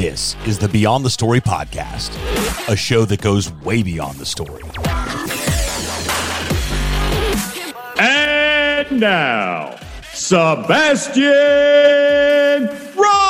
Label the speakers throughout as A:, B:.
A: This is the Beyond the Story podcast, a show that goes way beyond the story.
B: And now, Sebastian Rusk.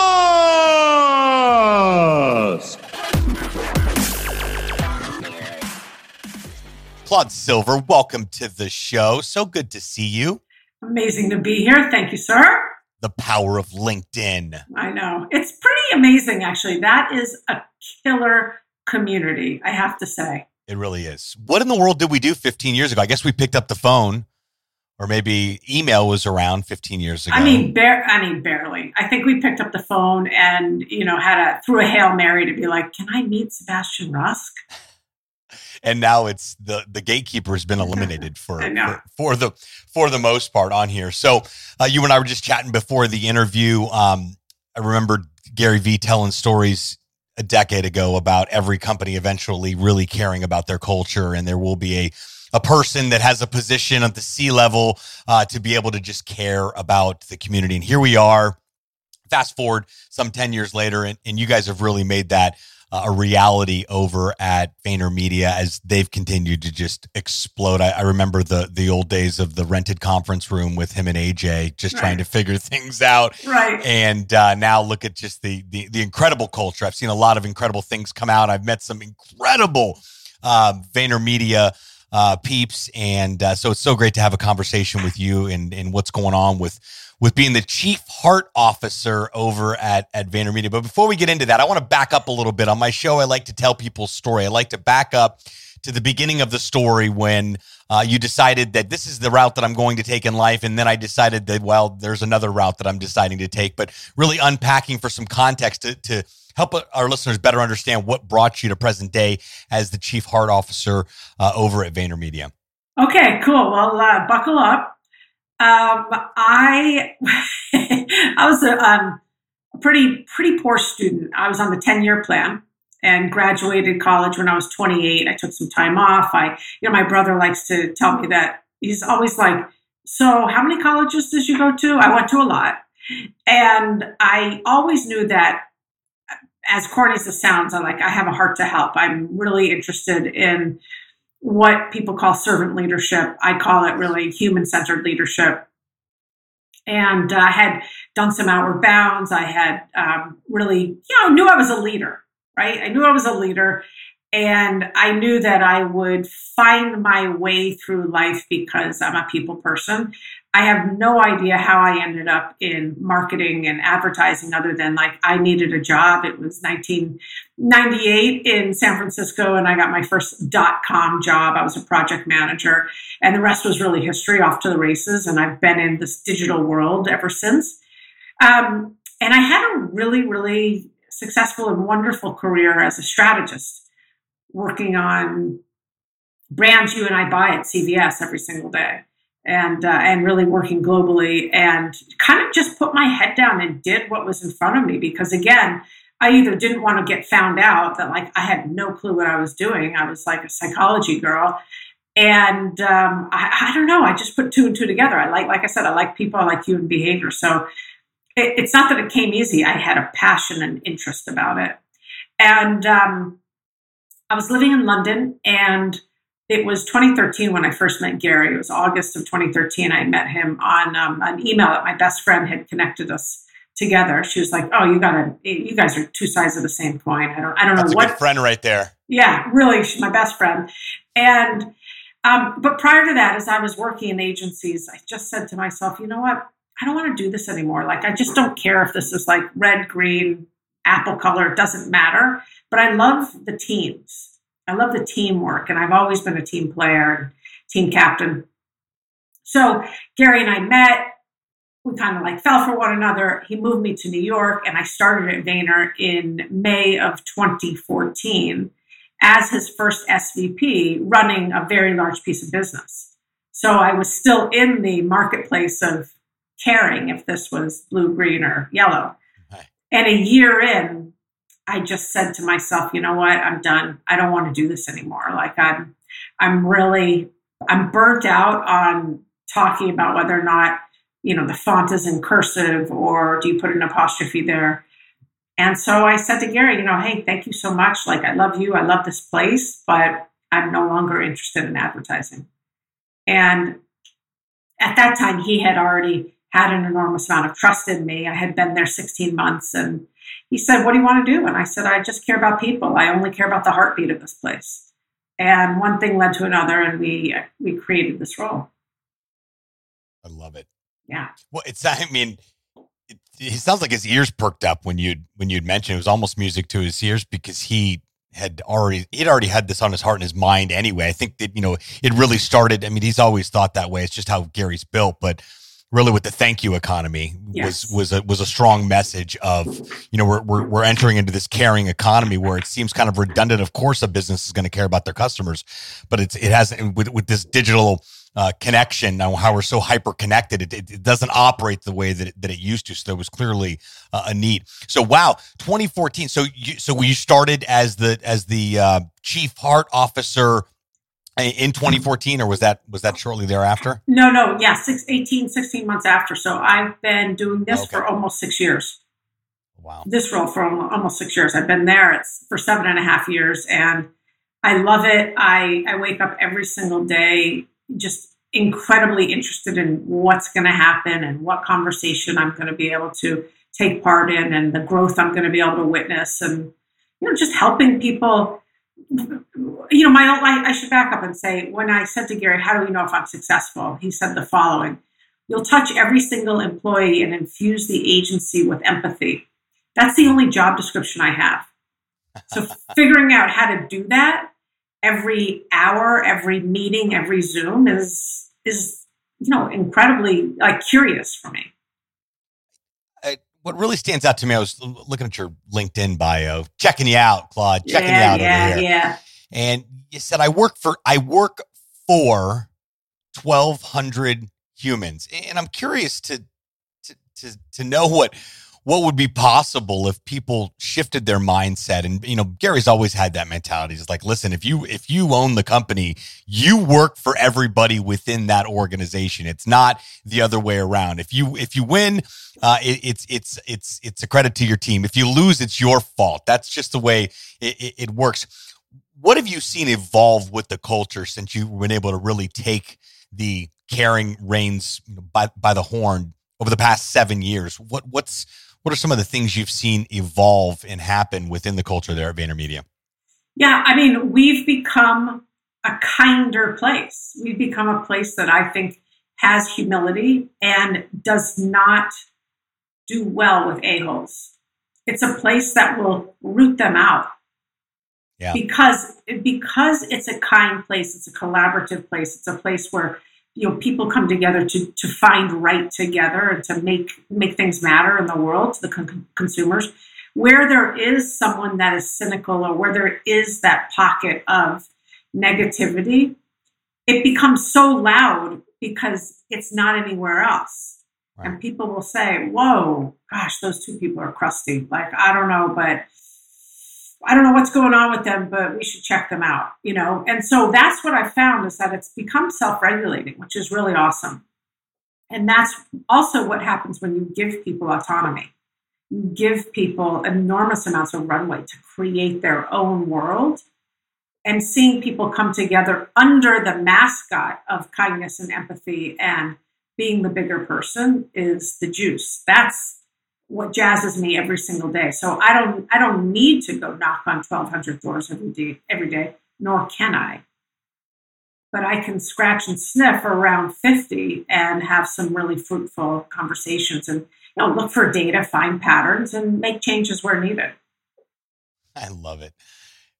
A: Claude Silver, welcome to the show. So good to see you.
C: Amazing to be here. Thank you, sir.
A: The power of LinkedIn.
C: I know. It's pretty amazing, actually. That is a killer community, I have to say.
A: It really is. What in the world did we do 15 years ago? I guess we picked up the phone or maybe email was around 15 years ago.
C: I mean, bare, I mean, barely. I think we picked up the phone and you know had a threw a hail mary to be like, "Can I meet Sebastian Rusk?"
A: And now it's the the gatekeeper has been eliminated for for, for, the for the most part on here. So uh, you and I were just chatting before the interview. Um, I remember Gary Vee telling stories a decade ago about every company eventually really caring about their culture, and there will be a a person that has a position at the C level uh, to be able to just care about the community. And here we are. Fast forward some 10 years later, and, and you guys have really made that uh, a reality over at VaynerMedia as they've continued to just explode. I, I, remember the the old days of the rented conference room with him and AJ just right. trying to figure things out.
C: Right.
A: And uh, now look at just the, the the incredible culture. I've seen a lot of incredible things come out. I've met some incredible uh, VaynerMedia uh, peeps, and uh, so it's so great to have a conversation with you and and what's going on with with being the chief heart officer over at, at VaynerMedia. But before we get into that, I want to back up a little bit. On my show, I like to tell people's story. I like to back up to the beginning of the story when uh, you decided that this is the route that I'm going to take in life. And then I decided that, well, there's another route that I'm deciding to take, but really unpacking for some context to, to help our listeners better understand what brought you to present day as the chief heart officer uh, over at VaynerMedia.
C: Okay, cool. Well, uh, buckle up. Um, I I was a, um, pretty pretty poor student. I was on the ten year plan and graduated college when I was 28. I took some time off. I, you know, my brother likes to tell me that he's always like, "So, how many colleges did you go to?" I went to a lot, and I always knew that. As corny as it sounds, I'm like I have a heart to help. I'm really interested in what people call servant leadership. I call it really human centered leadership. And I uh, had done some outward bounds. I had um, really, you know, knew I was a leader, right? I knew I was a leader. And I knew that I would find my way through life because I'm a people person. I have no idea how I ended up in marketing and advertising other than like I needed a job. It was 1998 in San Francisco and I got my first dot com job. I was a project manager and the rest was really history off to the races. And I've been in this digital world ever since. Um, and I had a really, really successful and wonderful career as a strategist working on brands you and I buy at CVS every single day and uh, and really working globally and kind of just put my head down and did what was in front of me because again I either didn't want to get found out that like I had no clue what I was doing. I was like a psychology girl. And um, I, I, don't know. I just put two and two together. I like like I said I like people I like human behavior. So it, it's not that it came easy. I had a passion and interest about it. And um, I was living in London and it was 2013 when I first met Gary. It was August of 2013. I met him on um, an email that my best friend had connected us together. She was like, "Oh, you got to, you guys are two sides of the same coin." I don't, I don't
A: That's
C: know what
A: friend right there.
C: Yeah, really, she's my best friend. And um, but prior to that, as I was working in agencies, I just said to myself, you know what? I don't want to do this anymore. Like, I just don't care if this is like red, green, apple color. It doesn't matter. But I love the teams. I love the teamwork, and I've always been a team player, and team captain. So Gary and I met. We kind of like fell for one another. He moved me to New York, and I started at Vayner in May of 2014 as his first SVP, running a very large piece of business. So I was still in the marketplace of caring if this was blue, green, or yellow. And a year in, I just said to myself, you know what, I'm done. I don't want to do this anymore. Like I'm I'm really I'm burnt out on talking about whether or not, you know, the font is in cursive or do you put an apostrophe there. And so I said to Gary, you know, hey, thank you so much. Like, I love you. I love this place, but I'm no longer interested in advertising. And at that time, he had already had an enormous amount of trust in me. I had been there 16 months. And he said, What do you want to do? And I said, I just care about people. I only care about the heartbeat of this place. And one thing led to another, and we we created this role.
A: I love it.
C: Yeah.
A: Well, it's I mean, it, it sounds like his ears perked up when you'd when you'd mentioned it was almost music to his ears because he had already he'd already had this on his heart and his mind anyway. I think that you know it really started. I mean, he's always thought that way. It's just how Gary's built, but really with the thank you economy yes. was was a was a strong message of you know we're, we're we're entering into this caring economy where it seems kind of redundant. Of course, a business is going to care about their customers, but it's it has with with this digital uh, connection now how we're so hyper connected it, it, it, doesn't operate the way that it, that it used to so there was clearly uh, a need so wow 2014 so you so you started as the as the uh, chief heart officer in 2014 or was that was that shortly thereafter?
C: No no yeah six, 18 16 months after. So i've been doing this okay. for almost six years.
A: Wow.
C: This role for almost six years. I've been there it's for seven and a half years and i love it. I i wake up every single day just incredibly interested in what's going to happen and what conversation I'm going to be able to take part in and the growth I'm going to be able to witness and you know just helping people you know my own I, I should back up and say when I said to Gary how do we know if I'm successful? he said the following you'll touch every single employee and infuse the agency with empathy. That's the only job description I have. So figuring out how to do that every hour, every meeting, every Zoom is is you know incredibly like curious for me.
A: What really stands out to me, I was looking at your LinkedIn bio, checking you out, Claude, checking
C: yeah,
A: you out
C: yeah,
A: over
C: here. Yeah.
A: And you said I work for I work for twelve hundred humans, and I'm curious to to to, to know what what would be possible if people shifted their mindset? And you know gary's always had that mentality. He's like listen if you if you own the company you work for everybody within that organization. It's not the other way around. If you if you win uh, it, it's it's it's it's a credit to your team. If you lose it's your fault. That's just the way it, it, it works. What have you seen evolve with the culture since you've been able to really take the caring reins you know, by by the horn over the past seven years? What what's what are some of the things you've seen evolve and happen within the culture there at VaynerMedia?
C: Yeah, I mean, we've become a kinder place. We've become a place that I think has humility and does not do well with a-holes. It's a place that will root them out.
A: Yeah.
C: Because because it's a kind place, it's a collaborative place, it's a place where you know people come together to to find right together and to make make things matter in the world to the con- consumers. Where there is someone that is cynical or where there is that pocket of negativity it becomes so loud because it's not anywhere else. Right. and people will say whoa gosh those two people are crusty. Like i don't know but I don't know what's going on with them, but we should check them out, you know? And so that's what I found is that it's become self regulating, which is really awesome. And that's also what happens when you give people autonomy. You give people enormous amounts of runway to create their own world. And seeing people come together under the mascot of kindness and empathy and being the bigger person is the juice. That's what jazzes me every single day. So I don't I don't need to go knock on 1200 doors every day every day, nor can I. But I can scratch and sniff around 50 and have some really fruitful conversations and you know look for data, find patterns and make changes where needed.
A: I love it.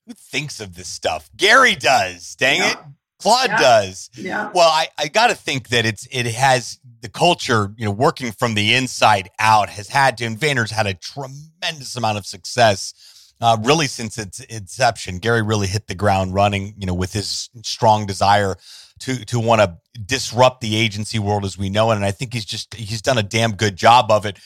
A: Who thinks of this stuff? Gary does. Dang yeah. it. Claude yeah. does.
C: Yeah.
A: Well, I, I got to think that it's it has the culture, you know, working from the inside out has had to, and Vayner's had a tremendous amount of success. Uh, really, since its inception, Gary really hit the ground running. You know, with his strong desire to to want to disrupt the agency world as we know it, and I think he's just he's done a damn good job of it.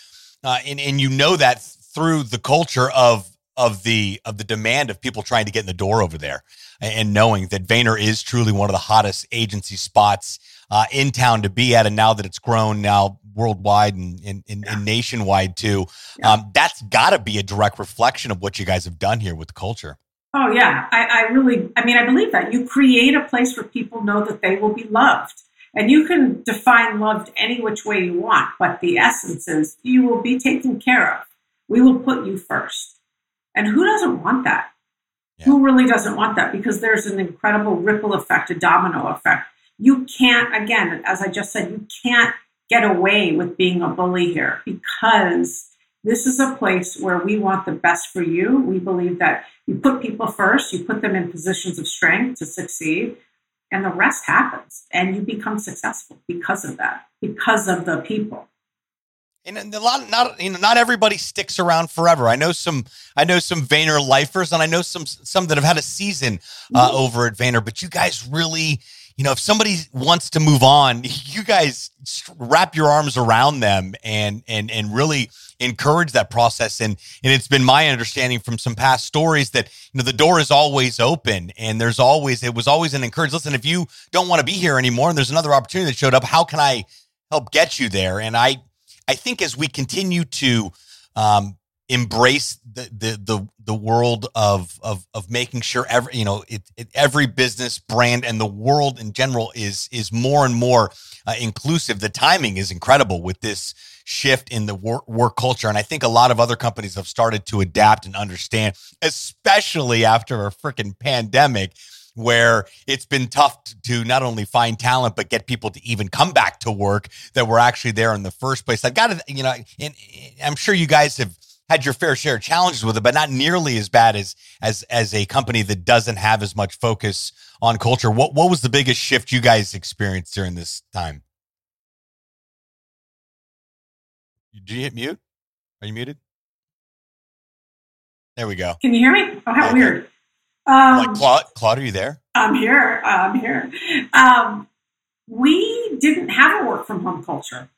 A: Uh, and and you know that through the culture of of the of the demand of people trying to get in the door over there, and knowing that Vayner is truly one of the hottest agency spots uh, in town to be at. And now that it's grown, now worldwide and, and, and, and nationwide too. Yeah. Um, that's got to be a direct reflection of what you guys have done here with the culture.
C: Oh yeah, I, I really, I mean, I believe that you create a place where people know that they will be loved. And you can define loved any which way you want, but the essence is you will be taken care of. We will put you first. And who doesn't want that? Yeah. Who really doesn't want that? Because there's an incredible ripple effect, a domino effect. You can't, again, as I just said, you can't get away with being a bully here because this is a place where we want the best for you. We believe that you put people first, you put them in positions of strength to succeed, and the rest happens. And you become successful because of that, because of the people
A: and a lot not you know not everybody sticks around forever. I know some i know some vayner lifers and i know some some that have had a season uh, mm-hmm. over at vayner but you guys really you know if somebody wants to move on you guys wrap your arms around them and and and really encourage that process. And and it's been my understanding from some past stories that you know the door is always open and there's always it was always an encourage listen if you don't want to be here anymore and there's another opportunity that showed up how can i help get you there? And i I think as we continue to um, embrace the, the the the world of of of making sure every you know it, it, every business brand and the world in general is is more and more uh, inclusive the timing is incredible with this shift in the work, work culture. And i think a lot of other companies have started to adapt and understand especially after a freaking pandemic where it's been tough to not only find talent but get people to even come back to work that were actually there in the first place. I've got to, you know, and I'm sure you guys have had your fair share of challenges with it, but not nearly as bad as as as a company that doesn't have as much focus on culture. What what was the biggest shift you guys experienced during this time? Did you hit mute? Are you muted? There we go.
C: Can you hear me? Oh, how okay. weird.
A: Um, like Claude, Claude, are you there?
C: I'm here. I'm here. Um, we didn't have a work from home culture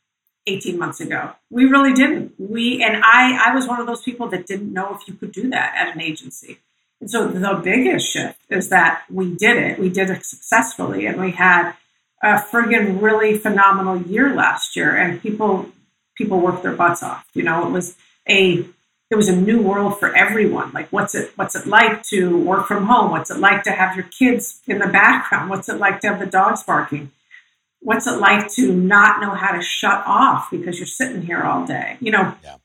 C: 18 months ago. We really didn't. We and I, I was one of those people that didn't know if you could do that at an agency. And so the biggest shift is that we did it. We did it successfully, and we had a friggin' really phenomenal year last year. And people people worked their butts off. You know, it was a it was a new world for everyone. Like, what's it what's it like to work from home? What's it like to have your kids in the background? What's it like to have the dogs barking? What's it like to not know how to shut off because you're sitting here all day? You know, yeah.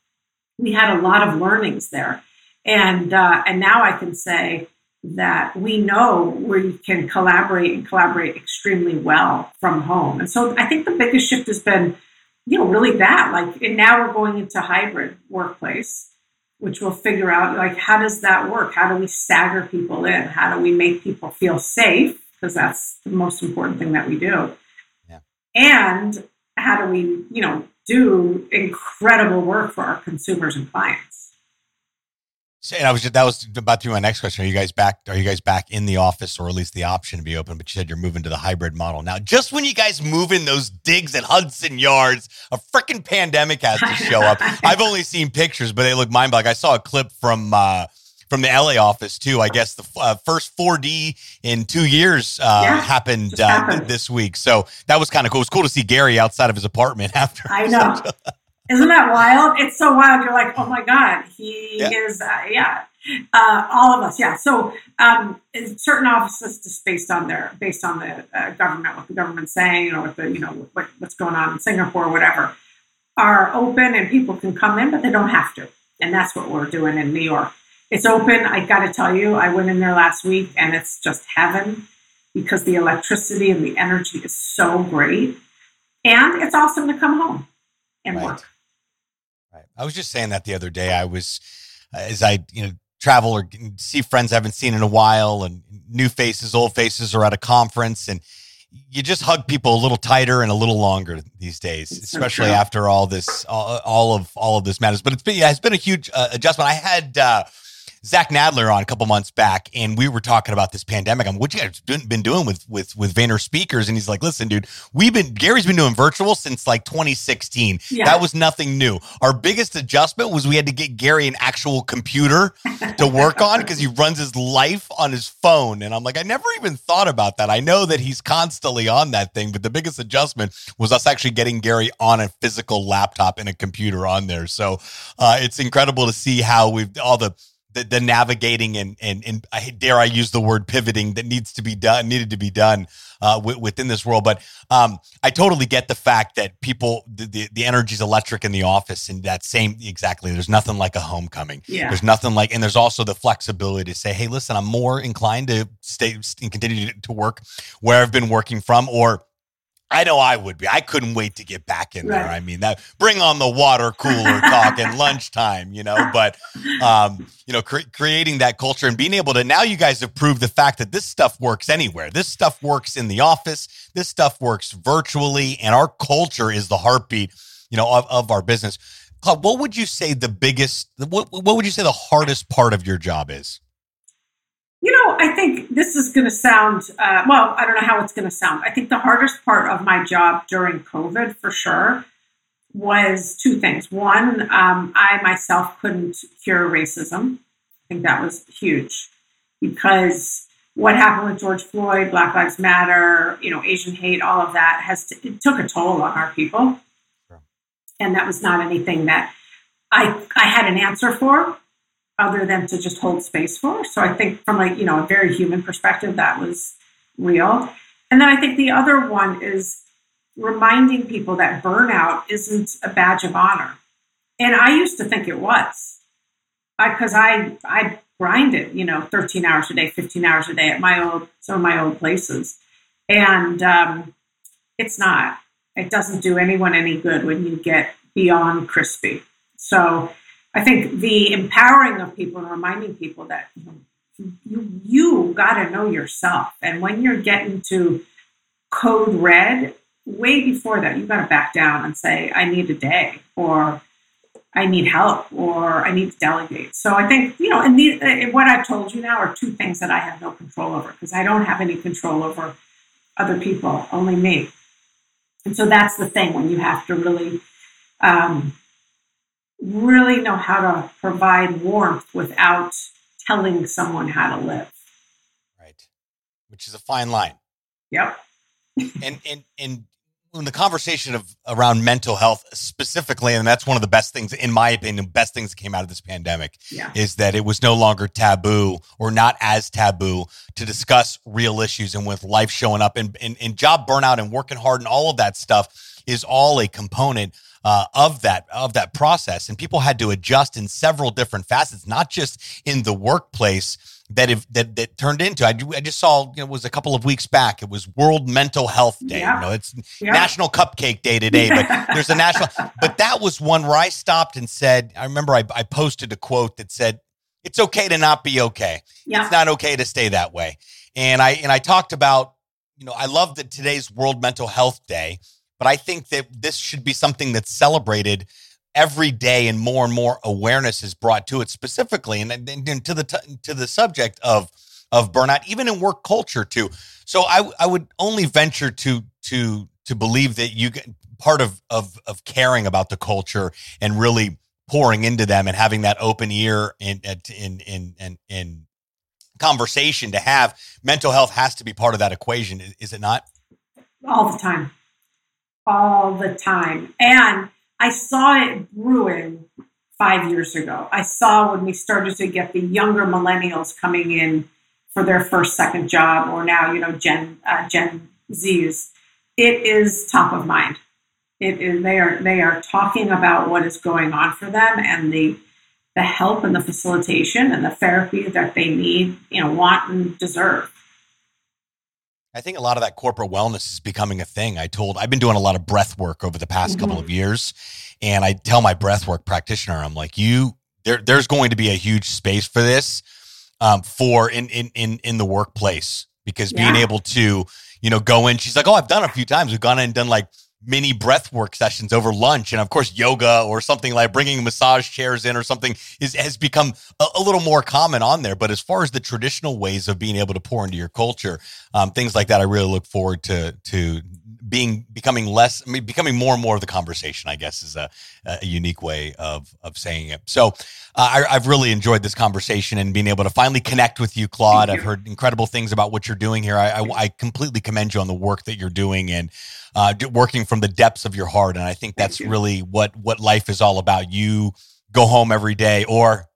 C: we had a lot of learnings there, and uh, and now I can say that we know we can collaborate and collaborate extremely well from home. And so I think the biggest shift has been, you know, really that. Like, and now we're going into hybrid workplace which will figure out like how does that work? How do we stagger people in? How do we make people feel safe? Because that's the most important thing that we do. Yeah. And how do we, you know, do incredible work for our consumers and clients?
A: And I was just, that was about to be my next question. Are you guys back? Are you guys back in the office, or at least the option to be open? But you said you're moving to the hybrid model now. Just when you guys move in those digs at Hudson Yards, a freaking pandemic has to show up. I've only seen pictures, but they look mind blowing. I saw a clip from uh, from the LA office too. I guess the uh, first 4D in two years uh, yeah, happened, uh, happened, this week, so that was kind of cool. It was cool to see Gary outside of his apartment after.
C: I know. Isn't that wild? It's so wild. You're like, oh my God, he yeah. is, uh, yeah. Uh, all of us, yeah. So um, certain offices just based on their, based on the uh, government, what the government's saying, or what the, you know, what, what's going on in Singapore, whatever, are open and people can come in, but they don't have to. And that's what we're doing in New York. It's open. I got to tell you, I went in there last week, and it's just heaven because the electricity and the energy is so great, and it's awesome to come home and right. work.
A: Right. I was just saying that the other day. I was, as I, you know, travel or see friends I haven't seen in a while and new faces, old faces are at a conference and you just hug people a little tighter and a little longer these days, especially after all this, all, all, of, all of this matters. But it's been, yeah, it's been a huge uh, adjustment. I had, uh, Zach Nadler on a couple months back, and we were talking about this pandemic. I'm, what you guys been doing with with with Vayner speakers? And he's like, listen, dude, we've been Gary's been doing virtual since like 2016. Yeah. That was nothing new. Our biggest adjustment was we had to get Gary an actual computer to work on because he runs his life on his phone. And I'm like, I never even thought about that. I know that he's constantly on that thing, but the biggest adjustment was us actually getting Gary on a physical laptop and a computer on there. So uh, it's incredible to see how we've all the the, the navigating and, and and I dare I use the word pivoting that needs to be done needed to be done uh, w- within this world. But um, I totally get the fact that people the, the the energy's electric in the office and that same exactly. There's nothing like a homecoming. Yeah. There's nothing like and there's also the flexibility to say, hey, listen, I'm more inclined to stay and continue to work where I've been working from or I know I would be. I couldn't wait to get back in right. there. I mean, that bring on the water cooler talk and lunchtime, you know. But um, you know, cre- creating that culture and being able to now, you guys have proved the fact that this stuff works anywhere. This stuff works in the office. This stuff works virtually, and our culture is the heartbeat, you know, of, of our business. Claude, what would you say the biggest? What, what would you say the hardest part of your job is?
C: You know, I think this is going to sound, uh, well, I don't know how it's going to sound. I think the hardest part of my job during COVID, for sure, was two things. One, um, I myself couldn't cure racism. I think that was huge because what happened with George Floyd, Black Lives Matter, you know, Asian hate, all of that has to, it took a toll on our people, sure. and that was not anything that I I had an answer for other than to just hold space for. So I think from like, you know, a very human perspective, that was real. And then I think the other one is reminding people that burnout isn't a badge of honor. And I used to think it was. Because I, I, I grinded, you know, 13 hours a day, 15 hours a day at my old some of my old places. And um, it's not. It doesn't do anyone any good when you get beyond crispy. So I think the empowering of people and reminding people that you you got to know yourself, and when you're getting to code red, way before that, you got to back down and say, "I need a day," or "I need help," or "I need to delegate." So I think you know, and the, uh, what I've told you now are two things that I have no control over because I don't have any control over other people, only me. And so that's the thing when you have to really um, really know how to provide warmth without telling someone how to live.
A: Right. Which is a fine line.
C: Yep.
A: and and and in the conversation of around mental health specifically, and that's one of the best things, in my opinion, best things that came out of this pandemic yeah. is that it was no longer taboo or not as taboo to discuss real issues and with life showing up and, and, and job burnout and working hard and all of that stuff is all a component uh, of that of that process, and people had to adjust in several different facets, not just in the workplace that if, that that turned into. I, I just saw you know, it was a couple of weeks back. It was World Mental Health Day. Yeah. You know, it's yeah. National Cupcake Day today, but there's a national. But that was one where I stopped and said, I remember I, I posted a quote that said, "It's okay to not be okay. Yeah. It's not okay to stay that way." And I and I talked about, you know, I love that today's World Mental Health Day but I think that this should be something that's celebrated every day and more and more awareness is brought to it specifically and, and, and to the t- to the subject of of burnout even in work culture too. So i i would only venture to to to believe that you get part of of of caring about the culture and really pouring into them and having that open ear in in in in, in conversation to have. Mental health has to be part of that equation is it not?
C: All the time. All the time. And I saw it brewing five years ago. I saw when we started to get the younger millennials coming in for their first, second job, or now, you know, Gen uh, Gen Zs. It is top of mind. It is they are they are talking about what is going on for them and the the help and the facilitation and the therapy that they need, you know, want and deserve.
A: I think a lot of that corporate wellness is becoming a thing. I told I've been doing a lot of breath work over the past mm-hmm. couple of years, and I tell my breath work practitioner, I'm like, you there there's going to be a huge space for this um, for in in in in the workplace because yeah. being able to you know go in. She's like, oh, I've done a few times. We've gone in and done like mini breath work sessions over lunch. And of course, yoga or something like bringing massage chairs in or something is, has become a, a little more common on there. But as far as the traditional ways of being able to pour into your culture, um, things like that, I really look forward to, to being becoming less, I mean, becoming more and more of the conversation. I guess is a, a unique way of of saying it. So uh, I, have really enjoyed this conversation and being able to finally connect with you, Claude. You. I've heard incredible things about what you're doing here. I, I, I, completely commend you on the work that you're doing and uh, working from the depths of your heart. And I think that's really what what life is all about. You go home every day or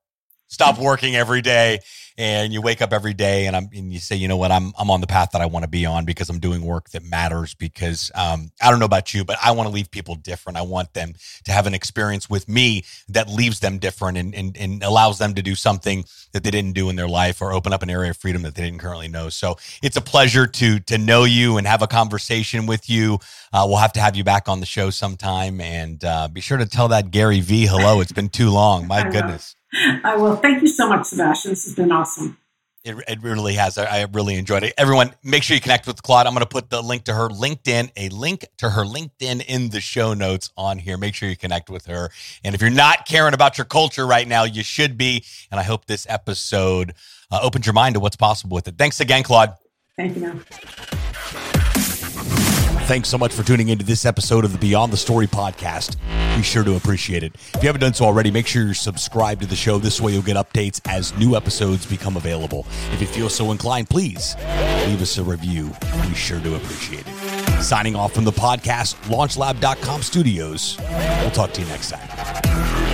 A: stop working every day and you wake up every day and I'm and you say, you know what, I'm I'm on the path that I want to be on because I'm doing work that matters because um, I don't know about you, but I want to leave people different. I want them to have an experience with me that leaves them different and, and and allows them to do something that they didn't do in their life or open up an area of freedom that they didn't currently know. So it's a pleasure to to know you and have a conversation with you. Uh, we'll have to have you back on the show sometime and uh, be sure to tell that Gary Vee hello. It's been too long. My goodness.
C: I will. Thank you so much, Sebastian. This has been awesome.
A: It, it really has. I, I, really enjoyed it. Everyone, make sure you connect with Claude. I'm going to put the link to her LinkedIn, a link to her LinkedIn in the show notes on here. Make sure you connect with her. And if you're not caring about your culture right now, you should be. And I hope this episode uh, opens your mind to what's possible with it. Thanks again, Claude.
C: Thank you. Man.
A: Thanks so much for tuning into this episode of the Beyond the Story podcast. Be sure to appreciate it. If you haven't done so already, make sure you're subscribed to the show. This way you'll get updates as new episodes become available. If you feel so inclined, please leave us a review. Be sure to appreciate it. Signing off from the podcast, launchlab.com studios. We'll talk to you next time.